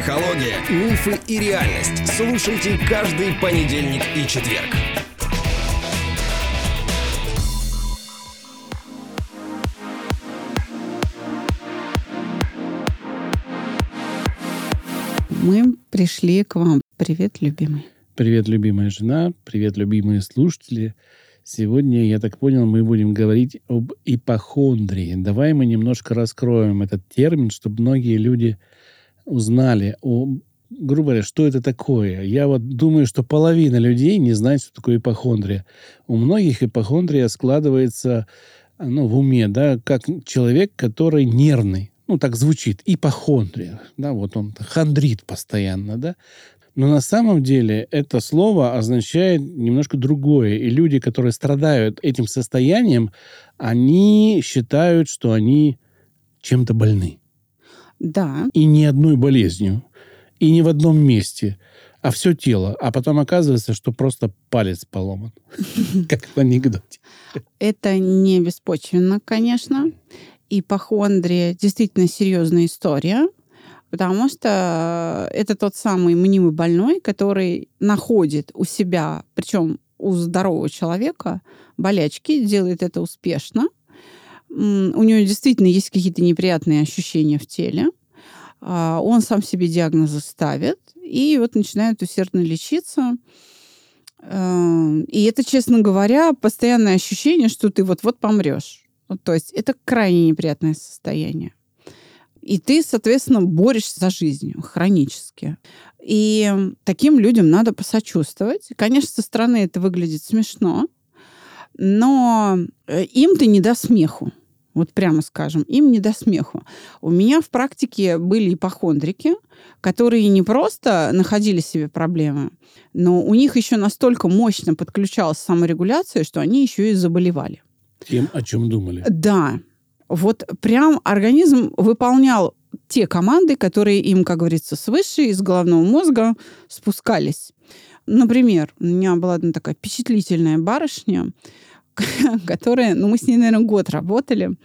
Психология, мифы и реальность. Слушайте каждый понедельник и четверг. Мы пришли к вам. Привет, любимый. Привет, любимая жена. Привет, любимые слушатели. Сегодня, я так понял, мы будем говорить об ипохондрии. Давай мы немножко раскроем этот термин, чтобы многие люди узнали, о, грубо говоря, что это такое. Я вот думаю, что половина людей не знает, что такое ипохондрия. У многих ипохондрия складывается ну, в уме, да, как человек, который нервный. Ну, так звучит, ипохондрия. Да, вот он хандрит постоянно, да. Но на самом деле это слово означает немножко другое. И люди, которые страдают этим состоянием, они считают, что они чем-то больны. Да. И не одной болезнью. И не в одном месте. А все тело. А потом оказывается, что просто палец поломан. Как в анекдоте. Это не беспочвенно, конечно. Ипохондрия действительно серьезная история. Потому что это тот самый мнимый больной, который находит у себя, причем у здорового человека, болячки, делает это успешно. У него действительно есть какие-то неприятные ощущения в теле. А, он сам себе диагнозы ставит и вот начинает усердно лечиться. Эм, и это, честно говоря, постоянное ощущение, что ты вот-вот помрешь. То есть это крайне неприятное состояние. И ты, соответственно, борешься за жизнь хронически. И таким людям надо посочувствовать. Конечно, со стороны это выглядит смешно, но э, им-то не до смеху. Вот прямо скажем, им не до смеху. У меня в практике были ипохондрики, которые не просто находили себе проблемы, но у них еще настолько мощно подключалась саморегуляция, что они еще и заболевали. Тем, о чем думали. Да, вот прям организм выполнял те команды, которые им, как говорится, свыше из головного мозга спускались. Например, у меня была одна такая впечатлительная барышня, которая, ну, мы с ней, наверное, год работали,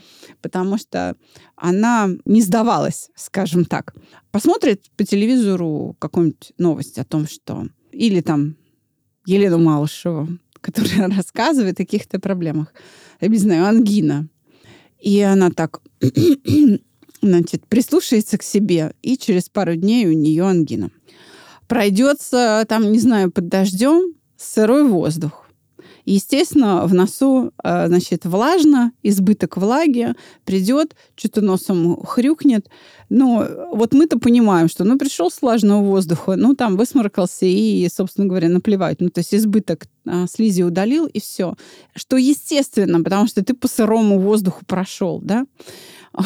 потому что она не сдавалась, скажем так. Посмотрит по телевизору какую-нибудь новость о том, что... Или там Елену Малышеву, которая рассказывает о каких-то проблемах. Я не знаю, ангина. И она так, значит, прислушается к себе, и через пару дней у нее ангина. Пройдется там, не знаю, под дождем сырой воздух. Естественно, в носу, э, значит, влажно, избыток влаги, придет, что-то носом хрюкнет. Но вот мы-то понимаем, что, ну, пришел с влажного воздуха, ну, там высморкался и, собственно говоря, наплевать. Ну, то есть избыток а, слизи удалил, и все. Что естественно, потому что ты по сырому воздуху прошел, да?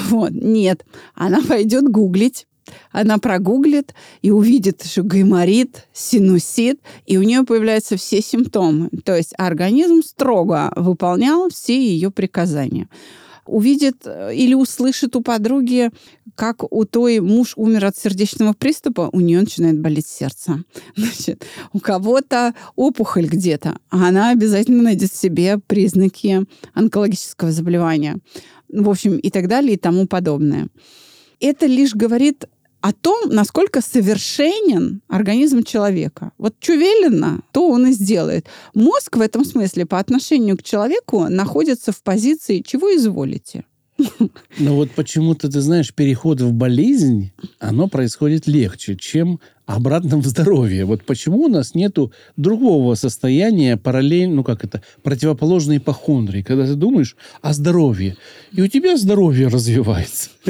Вот, нет. Она пойдет гуглить, она прогуглит и увидит, что гайморит, синусит, и у нее появляются все симптомы. То есть организм строго выполнял все ее приказания увидит э, или услышит у подруги, как у той муж умер от сердечного приступа, у нее начинает болеть сердце. Значит, у кого-то опухоль где-то, она обязательно найдет в себе признаки онкологического заболевания. В общем, и так далее, и тому подобное. Это лишь говорит о том, насколько совершенен организм человека. Вот что то он и сделает. Мозг в этом смысле по отношению к человеку находится в позиции «чего изволите?». Но вот почему-то, ты знаешь, переход в болезнь, оно происходит легче, чем обратно в здоровье. Вот почему у нас нету другого состояния параллельно, ну как это, противоположной ипохондрии, когда ты думаешь о здоровье, и у тебя здоровье развивается.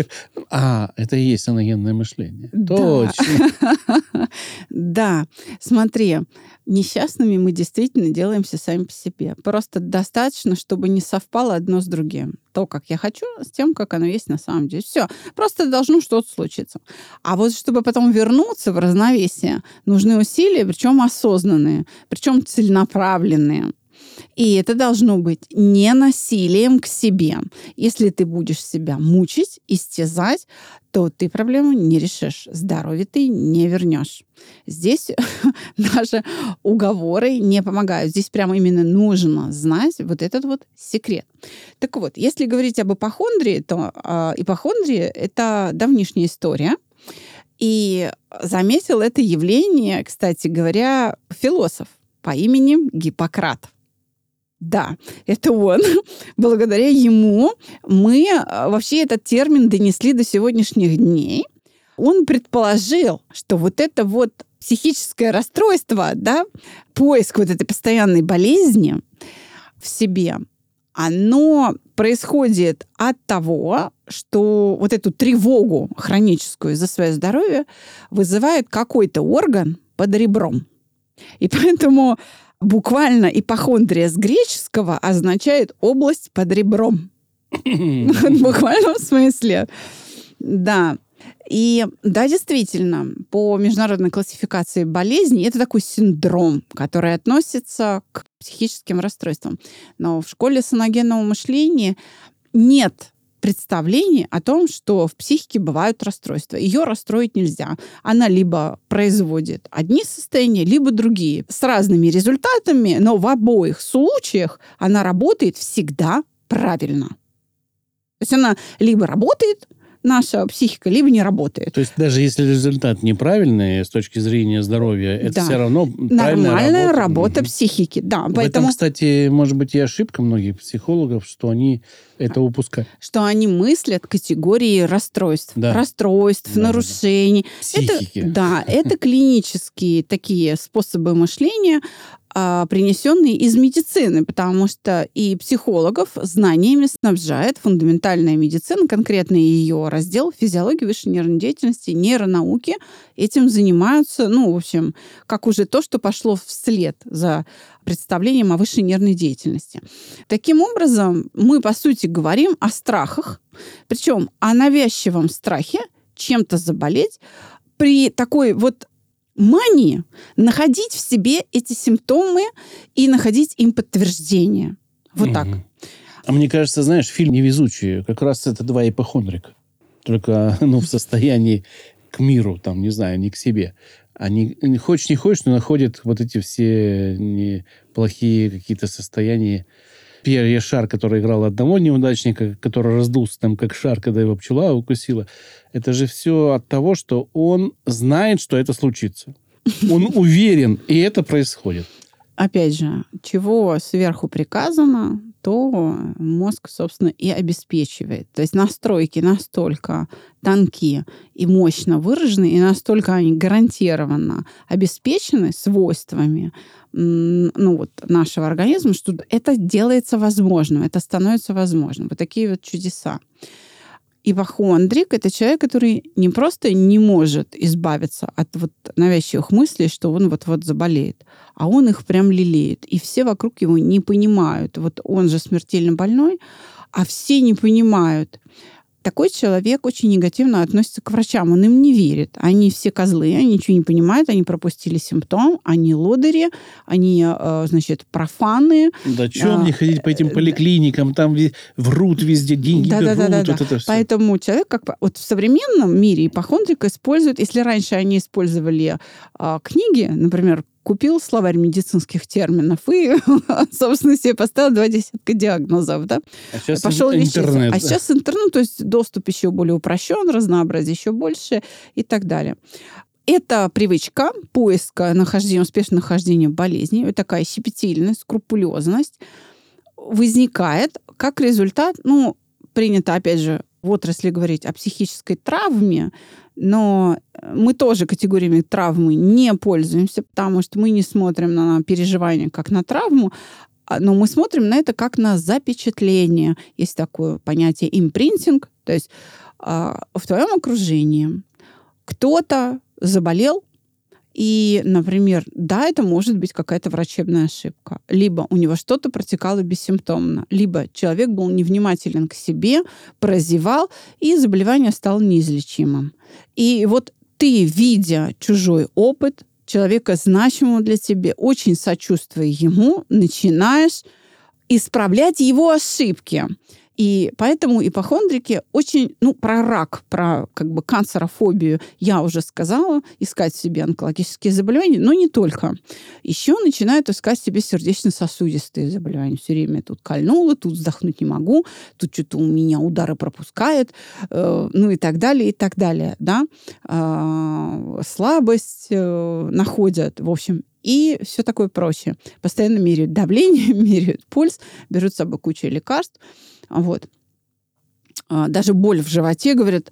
А, это и есть аногенное мышление. Точно. Да, смотри, несчастными мы действительно делаемся сами по себе. Просто достаточно, чтобы не совпало одно с другим. То, как я хочу, с тем, как оно есть на самом деле. Все. Просто должно что-то случиться. А вот чтобы потом вернуться в равновесие, нужны усилия, причем осознанные, причем целенаправленные. И это должно быть не насилием к себе. Если ты будешь себя мучить, истязать, то ты проблему не решишь. Здоровье ты не вернешь. Здесь даже уговоры не помогают. Здесь прямо именно нужно знать вот этот вот секрет. Так вот, если говорить об ипохондрии, то э, ипохондрия — это давнишняя история. И заметил это явление, кстати говоря, философ по имени Гиппократ. Да, это он. Благодаря ему мы э, вообще этот термин донесли до сегодняшних дней. Он предположил, что вот это вот психическое расстройство, да, поиск вот этой постоянной болезни в себе, оно происходит от того, что вот эту тревогу хроническую за свое здоровье вызывает какой-то орган под ребром. И поэтому буквально ипохондрия с греческого означает область под ребром. В смысле. Да. И да, действительно, по международной классификации болезней это такой синдром, который относится к психическим расстройствам. Но в школе саногенного мышления нет представление о том, что в психике бывают расстройства. Ее расстроить нельзя. Она либо производит одни состояния, либо другие. С разными результатами, но в обоих случаях она работает всегда правильно. То есть она либо работает, наша психика либо не работает. То есть даже если результат неправильный с точки зрения здоровья, это Да. все равно Нормальная работа. работа Мгм. психики. Да, В поэтому этом, кстати, может быть и ошибка многих психологов, что они это упускают. что они мыслят категории расстройств, Да. расстройств, Да-да-да. нарушений. Психики. Это, да, это клинические такие способы мышления, принесенные из медицины, потому что и психологов знаниями снабжает фундаментальная медицина, конкретно ее раздел физиологии высшей нервной деятельности, нейронауки. Этим занимаются, ну, в общем, как уже то, что пошло вслед за представлением о высшей нервной деятельности. Таким образом, мы, по сути, говорим о страхах, причем о навязчивом страхе чем-то заболеть при такой вот мании находить в себе эти симптомы и находить им подтверждение. Вот так. А мне кажется, знаешь, фильм «Невезучие» как раз это два ипохондрика. Только ну, в состоянии к миру, там, не знаю, не к себе. Они, хочешь, не хочешь, но находят вот эти все плохие какие-то состояния. Пьер Шар, который играл одного неудачника, который раздулся там как шар, когда его пчела укусила. Это же все от того, что он знает, что это случится. Он уверен, и это происходит. Опять же, чего сверху приказано, то мозг, собственно, и обеспечивает. То есть настройки настолько тонкие и мощно выражены, и настолько они гарантированно обеспечены свойствами ну, вот, нашего организма, что это делается возможным, это становится возможным. Вот такие вот чудеса. Ипохондрик – это человек, который не просто не может избавиться от вот навязчивых мыслей, что он вот-вот заболеет, а он их прям лелеет. И все вокруг его не понимают. Вот он же смертельно больной, а все не понимают. Такой человек очень негативно относится к врачам. Он им не верит. Они все козлы, они ничего не понимают, они пропустили симптом, они лодыри, они, э, значит, профаны. Да что А, мне ходить по этим э, поликлиникам, там врут везде, деньги берут, Да-да-да-да-да. вот это все. Поэтому человек, как вот в современном мире ипохондрик использует, если раньше они использовали а, книги, например, купил словарь медицинских терминов и, собственно, себе поставил два десятка диагнозов, да, а сейчас пошел лечиться. интернет. А сейчас интернет, то есть доступ еще более упрощен, разнообразие еще больше и так далее. Это привычка поиска нахождения, успешного нахождения болезни, вот такая щепетильность, скрупулезность возникает как результат, ну, принято, опять же, в отрасли говорить о психической травме, но мы тоже категориями травмы не пользуемся, потому что мы не смотрим на переживания как на травму, а- но мы смотрим на это как на запечатление. Есть такое понятие импринтинг, то есть а, в твоем окружении кто-то заболел, и, например, да, это может быть какая-то врачебная ошибка. Либо у него что-то протекало бессимптомно, либо человек был невнимателен к себе, прозевал, и заболевание стало неизлечимым. И вот ты, видя чужой опыт, человека значимого для тебя, очень сочувствуя ему, начинаешь исправлять его ошибки. И поэтому ипохондрики очень, ну, про рак, про как бы канцерофобию я уже сказала, искать себе онкологические заболевания, но не только. Еще начинают искать себе сердечно-сосудистые заболевания. Все время тут кольнуло, тут вздохнуть не могу, тут что-то у меня удары пропускает, э, ну и так далее, и так далее, да. Э, слабость э, находят, в общем, и все такое прочее. Постоянно меряют давление, меряют пульс, берут с собой кучу лекарств. Вот. А, даже боль в животе, говорят,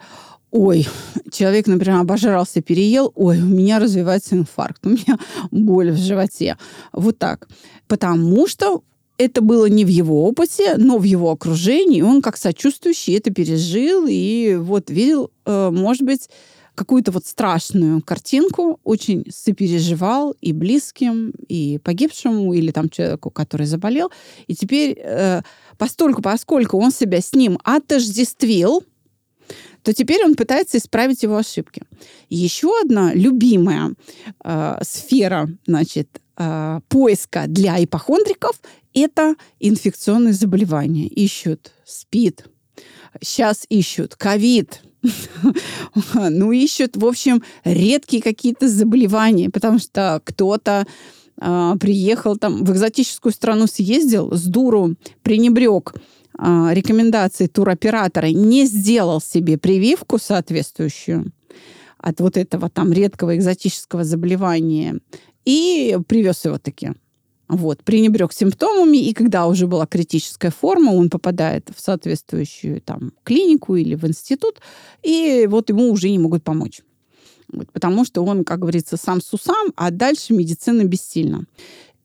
ой, человек, например, обожрался, переел, ой, у меня развивается инфаркт, у меня боль в животе. Вот так. Потому что это было не в его опыте, но в его окружении. Он как сочувствующий это пережил и вот видел, э, может быть, какую-то вот страшную картинку, очень сопереживал и близким, и погибшему, или там человеку, который заболел. И теперь, э, постольку, поскольку он себя с ним отождествил, то теперь он пытается исправить его ошибки. Еще одна любимая э, сфера, значит, э, поиска для ипохондриков – это инфекционные заболевания. Ищут СПИД, сейчас ищут ковид, ну, ищут, в общем, редкие какие-то заболевания, потому что кто-то э, приехал там в экзотическую страну съездил, с дуру пренебрег э, рекомендации туроператора, не сделал себе прививку соответствующую от вот этого там редкого экзотического заболевания и привез его таки. Вот, пренебрег симптомами, и когда уже была критическая форма, он попадает в соответствующую там клинику или в институт, и вот ему уже не могут помочь. Вот, потому что он, как говорится, сам с усам, а дальше медицина бессильна.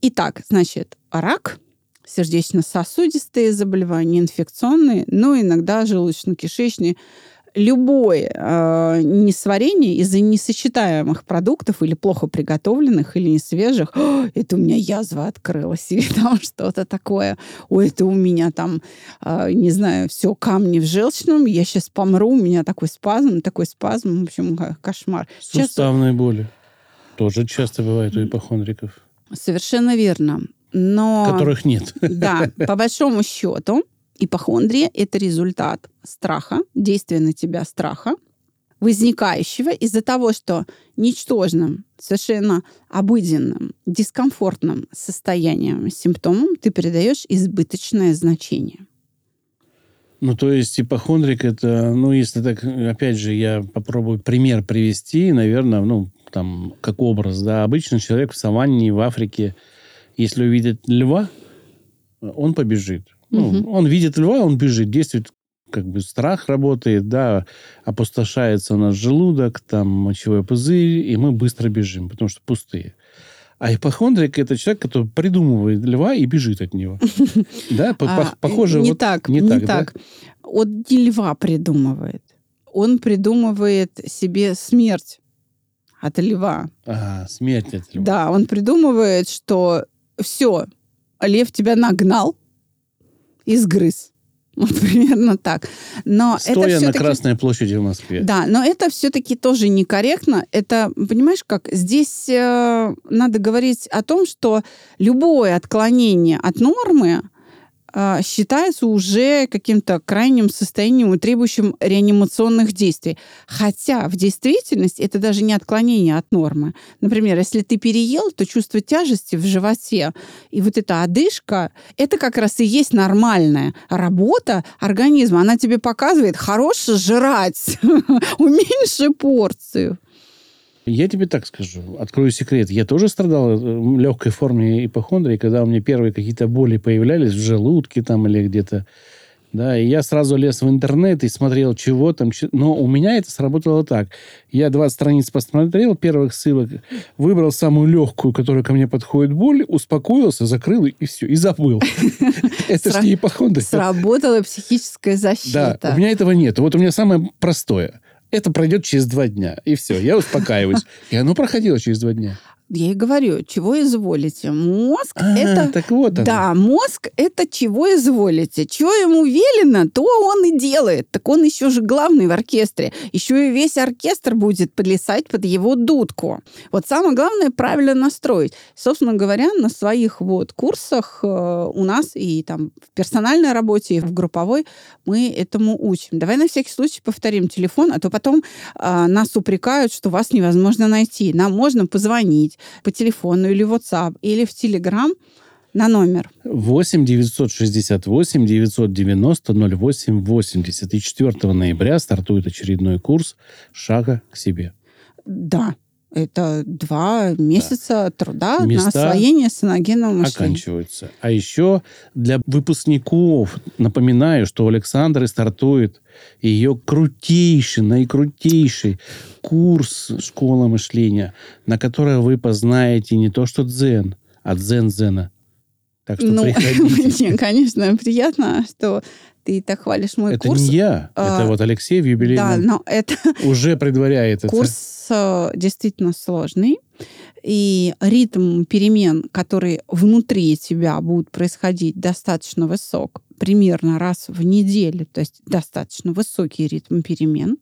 Итак, значит, рак, сердечно-сосудистые заболевания, инфекционные, но иногда желудочно-кишечные, любое э, несварение из-за несочетаемых продуктов или плохо приготовленных, или не свежих, это у меня язва открылась, или там что-то такое, ой, это у меня там, э, не знаю, все, камни в желчном, я сейчас помру, у меня такой спазм, такой спазм, в общем, кошмар. Суставные сейчас... боли тоже часто бывают у ипохондриков. Совершенно верно. Но... Которых нет. Да, по большому счету, Ипохондрия – это результат страха, действия на тебя страха, возникающего из-за того, что ничтожным, совершенно обыденным, дискомфортным состоянием, симптомам ты передаешь избыточное значение. Ну, то есть ипохондрик это, ну, если так, опять же, я попробую пример привести, наверное, ну, там, как образ, да, обычно человек в саванне в Африке, если увидит льва, он побежит. Ну, угу. Он видит льва, он бежит, действует как бы страх работает, да, опустошается у нас желудок, там мочевой пузырь, и мы быстро бежим, потому что пустые. А ипохондрик это человек, который придумывает льва и бежит от него. Да, а, похоже. Не так, не так. Он не льва придумывает. Он придумывает себе смерть от льва. А, смерть от льва. Да, он придумывает, что все, лев тебя нагнал, и сгрыз. Вот примерно так. Но Стоя это на Красной площади в Москве. Да, но это все-таки тоже некорректно. Это, понимаешь, как здесь э, надо говорить о том, что любое отклонение от нормы считается уже каким-то крайним состоянием, требующим реанимационных действий. Хотя в действительности это даже не отклонение от нормы. Например, если ты переел, то чувство тяжести в животе и вот эта одышка, это как раз и есть нормальная работа организма. Она тебе показывает, хорош жрать, уменьши порцию. Я тебе так скажу, открою секрет. Я тоже страдал в легкой форме ипохондрии, когда у меня первые какие-то боли появлялись в желудке там или где-то. Да, и я сразу лез в интернет и смотрел, чего там. Но у меня это сработало так. Я 20 страниц посмотрел, первых ссылок, выбрал самую легкую, которая ко мне подходит боль, успокоился, закрыл и все, и забыл. Это же не ипохондрия. Сработала психическая защита. Да, у меня этого нет. Вот у меня самое простое это пройдет через два дня. И все, я успокаиваюсь. И оно проходило через два дня. Я и говорю, чего изволите. Мозг А, это... так вот оно. Да, мозг это чего изволите. Чего ему велено, то он и делает. Так он еще же главный в оркестре. Еще и весь оркестр будет плясать под его дудку. Вот самое главное правильно настроить. Собственно говоря, на своих вот курсах э, у нас и там в персональной работе, и в групповой мы этому учим. Давай на всякий случай повторим телефон, а то потом э, нас упрекают, что вас невозможно найти. Нам можно позвонить по телефону или в WhatsApp, или в Telegram на номер. 8 968 990 08 80. И 4 ноября стартует очередной курс «Шага к себе». Да, это два месяца труда на Места освоение саногенного мышления. Оканчиваются. А еще для выпускников напоминаю, что у Александры стартует ее крутейший, наикрутейший курс «Школа мышления», на который вы познаете не то что дзен, а дзен-дзена. Так что Ну, приходите. мне, конечно, приятно, что ты так хвалишь мой Это курс. не я, а, это вот Алексей в Да, юбилейном но это уже предваряет это. курс э, действительно сложный. И ритм перемен, которые внутри тебя будут происходить, достаточно высок, примерно раз в неделю, то есть достаточно высокий ритм перемен.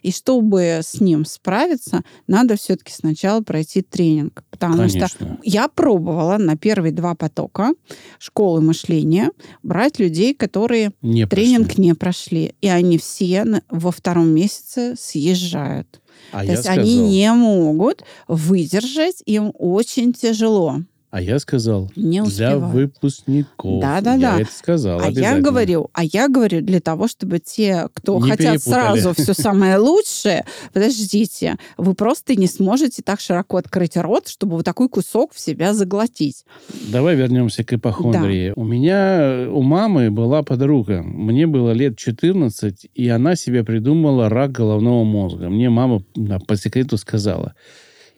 И чтобы с ним справиться, надо все-таки сначала пройти тренинг. Потому что Конечно. я пробовала на первые два потока школы мышления брать людей, которые Не тренинг прошли. не прошли. И они все во втором месяце съезжают. А То есть сказал, они не могут выдержать, им очень тяжело. А я сказал, Не для выпускников. Да-да-да. Я это сказал А я говорю, а я говорю для того, чтобы те, кто Не хотят перепутали. сразу все самое лучшее, подождите, вы просто не сможете так широко открыть рот, чтобы вот такой кусок в себя заглотить. Давай вернемся к ипохондрии. У меня, у мамы была подруга. Мне было лет 14, и она себе придумала рак головного мозга. Мне мама да, по секрету сказала.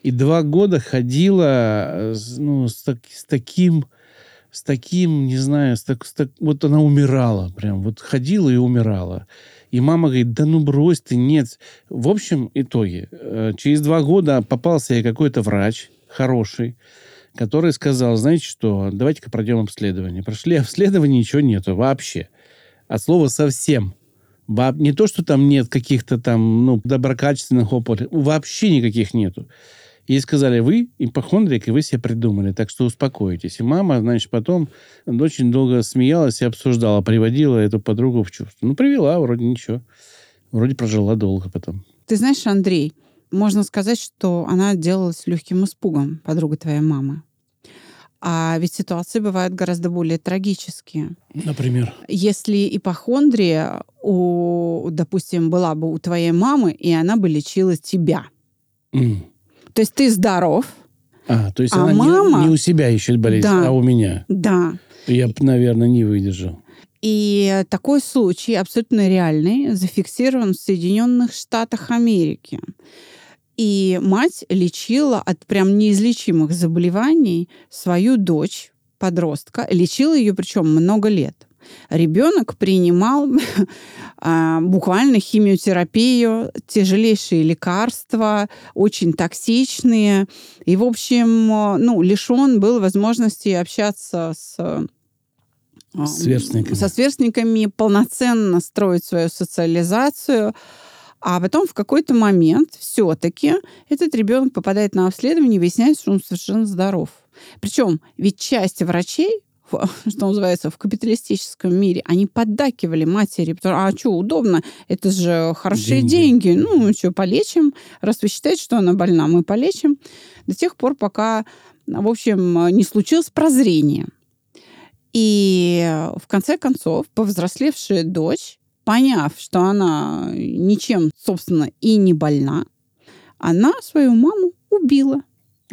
И два года ходила э, ну, с, так- с таким, с таким, не знаю, с так- с так- вот она умирала прям. Вот ходила и умирала. И мама говорит, да ну брось ты, нет. В общем, итоге. э, Через два года попался ей какой-то врач хороший, который сказал, знаете что, давайте-ка пройдем обследование. Прошли обследование, ничего нету вообще. От слова совсем. Не то, что там нет каких-то там, ну, доброкачественных опытов. Вообще никаких нету. И сказали, вы ипохондрик, и вы себе придумали, так что успокойтесь. И мама, значит, потом очень долго смеялась и обсуждала, приводила эту подругу в чувство. Ну, привела, вроде ничего. Вроде прожила долго потом. Ты знаешь, Андрей, можно сказать, что она отделалась легким испугом, подруга твоей мамы. А ведь ситуации бывают гораздо более трагические. Например? Если ипохондрия, у, допустим, была бы у твоей мамы, и она бы лечила тебя. М. То есть ты здоров, А, то есть А она не- мама- не, у себя ищет болезнь, Да. а у меня. да. Я бы, наверное, не выдержал. И такой случай абсолютно реальный зафиксирован в Соединенных Штатах Америки. И мать лечила от прям неизлечимых заболеваний свою дочь, подростка, лечила ее причем много лет. Ребенок принимал а, буквально химиотерапию, тяжелейшие лекарства, очень токсичные. И, в общем, ну, лишен был возможности общаться с а, Сверстниками. со сверстниками, полноценно строить свою социализацию. А потом в какой-то момент все-таки этот ребенок попадает на обследование и выясняется, что он совершенно здоров. Причем ведь часть врачей, что называется, в капиталистическом мире, они поддакивали матери, а что, удобно, это же хорошие Деньги. деньги, ну, что, полечим, раз вы считаете, что она больна, мы полечим, до тех пор, пока, в общем, не случилось прозрение. И в конце концов, повзрослевшая дочь, поняв, что она ничем, собственно, и не больна, она свою маму убила.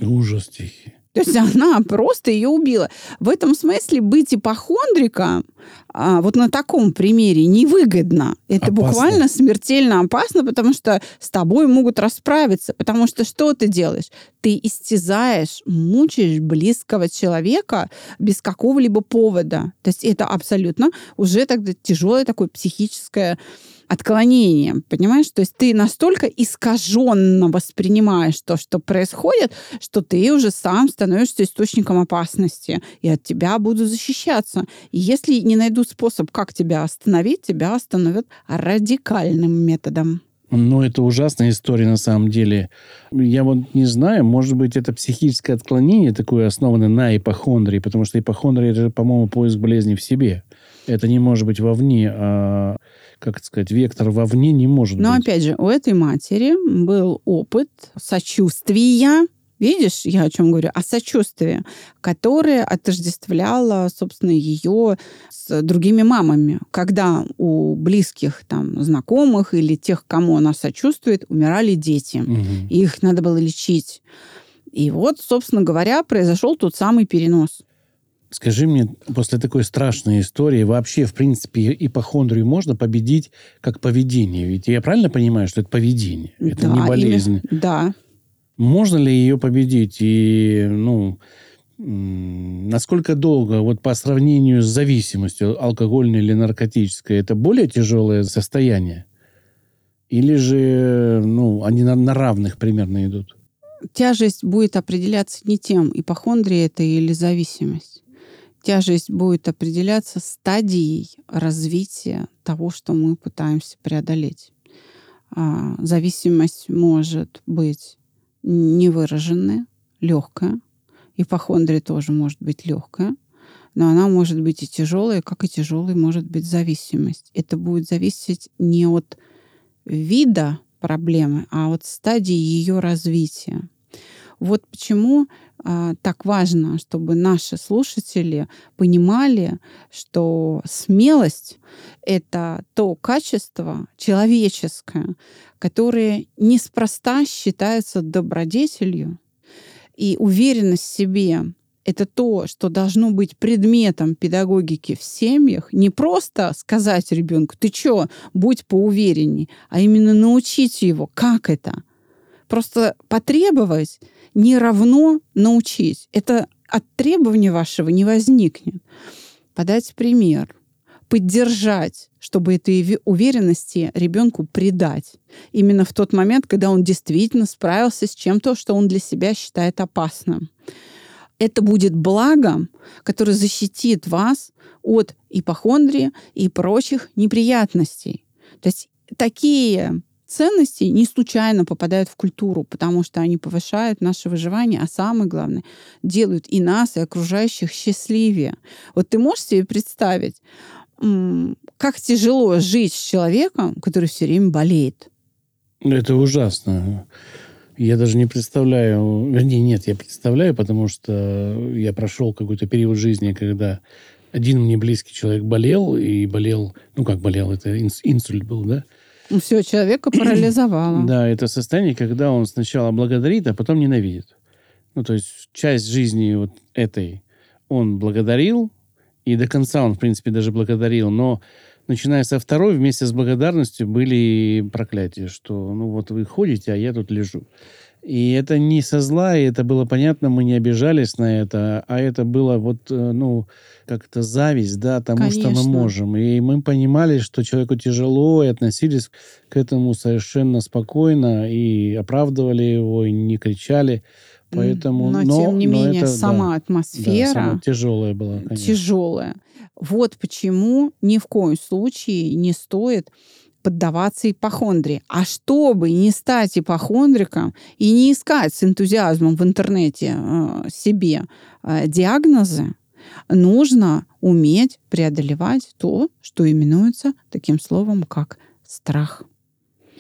Ужас тихий. То есть она просто ее убила. В этом смысле быть ипохондриком а, вот на таком примере невыгодно. Это Опасно. буквально смертельно опасно, потому что с тобой могут расправиться. Потому что что ты делаешь? Ты истязаешь, мучаешь близкого человека без какого-либо повода. То есть это абсолютно уже тогда тяжелое такое психическое отклонение, понимаешь? То есть ты настолько искаженно воспринимаешь то, что происходит, что ты уже сам становишься источником опасности, и от тебя будут защищаться. И если не найдут способ, как тебя остановить, тебя остановят радикальным методом. Ну, это ужасная история на самом деле. Я вот не знаю, может быть, это психическое отклонение такое основано на ипохондрии, потому что ипохондрия – это, по-моему, поиск болезни в себе. Это не может быть вовне, а, как это сказать, вектор вовне не может Но, быть. опять же, у этой матери был опыт сочувствия Видишь, я о чем говорю? О сочувствии, которое отождествляло, собственно, ее с другими мамами. Когда у близких там, знакомых или тех, кому она сочувствует, умирали дети. И их надо было лечить. И вот, собственно говоря, произошел тот самый перенос. Скажи мне, после такой страшной истории, вообще, в принципе, ипохондрию можно победить как поведение? Ведь я правильно понимаю, что это поведение? Это Да, не или- болезнь. Да. Можно ли ее победить? И, ну, насколько долго, вот по сравнению с зависимостью, алкогольной или наркотической, это более тяжелое состояние? Или же, ну, они на, на равных примерно идут? тяжесть будет определяться не тем, ипохондрия это или зависимость. Тяжесть будет определяться стадией развития того, что мы пытаемся преодолеть. А, зависимость может быть невыраженная, легкая. Ипохондрия тоже может быть легкая, но она может быть и тяжелая, как и тяжелой может быть зависимость. Это будет зависеть не от вида проблемы, а от стадии ее развития. Вот почему так важно, чтобы наши слушатели понимали, что смелость — это то качество человеческое, которое неспроста считается добродетелью, и уверенность в себе — это то, что должно быть предметом педагогики в семьях. Не просто сказать ребенку, ты что, будь поуверенней, а именно научить его, как это. Просто потребовать не равно научить. Это от требования вашего не возникнет. Подать пример, поддержать, чтобы этой уверенности ребенку придать. Именно в тот момент, когда он действительно справился с чем-то, что он для себя считает опасным. Это будет благом, которое защитит вас от ипохондрии и прочих неприятностей. То есть такие ценности не случайно попадают в культуру, потому что они повышают наше выживание, а самое главное, делают и нас, и окружающих счастливее. Вот ты можешь себе представить, как тяжело жить с человеком, который все время болеет? Это ужасно. Я даже не представляю... Вернее, нет, я представляю, потому что я прошел какой-то период жизни, когда один мне близкий человек болел, и болел... Ну, как болел, это инс- инсульт был, да? Все, человека парализовало. Да, это состояние, когда он сначала благодарит, а потом ненавидит. Ну, то есть часть жизни вот этой он благодарил, и до конца он, в принципе, даже благодарил, но начиная со второй, вместе с благодарностью были проклятия, что, ну, вот вы ходите, а я тут лежу. И это не со зла, и это было понятно, мы не обижались на это, а это было вот, э, ну, как-то зависть, да, тому, что мы Конечно. можем. И мы понимали, что человеку тяжело, и относились к этому совершенно спокойно, и оправдывали его, и не кричали. Поэтому, но, но, тем не но менее, это, сама да, атмосфера да, самое тяжелое было, конечно. тяжелая. Вот почему ни в коем случае не стоит поддаваться ипохондрии. А чтобы не стать ипохондриком и не искать с энтузиазмом в интернете э, себе э, диагнозы, нужно уметь преодолевать то, что именуется таким словом, как страх.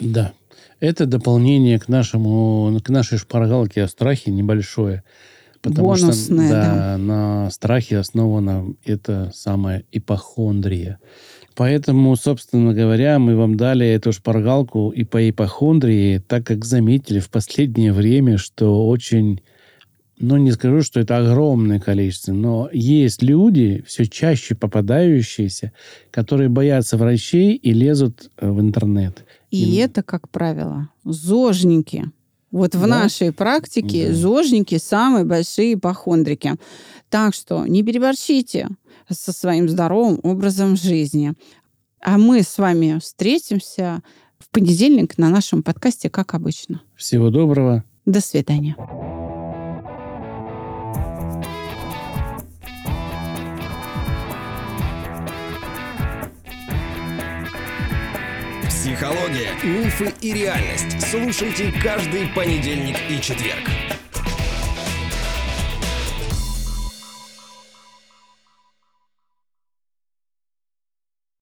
Да. Это дополнение к нашему, к нашей шпаргалке о страхе небольшое. Потому Бонусное, что да. на страхе основана эта самая ипохондрия. Поэтому, собственно говоря, мы вам дали эту шпаргалку и по ипохондрии, так как заметили в последнее время, что очень, ну не скажу, что это огромное количество, но есть люди, все чаще попадающиеся, которые боятся врачей и лезут э, в интернет. И И- это, как правило, зожники. Вот в Да? нашей практике Да. зожники самые большие ипохондрики. Так что не переборщите со своим здоровым образом жизни. А мы с вами встретимся в понедельник на нашем подкасте, как обычно. Всего доброго. До свидания. Психология, мифы и реальность. Слушайте каждый понедельник и четверг.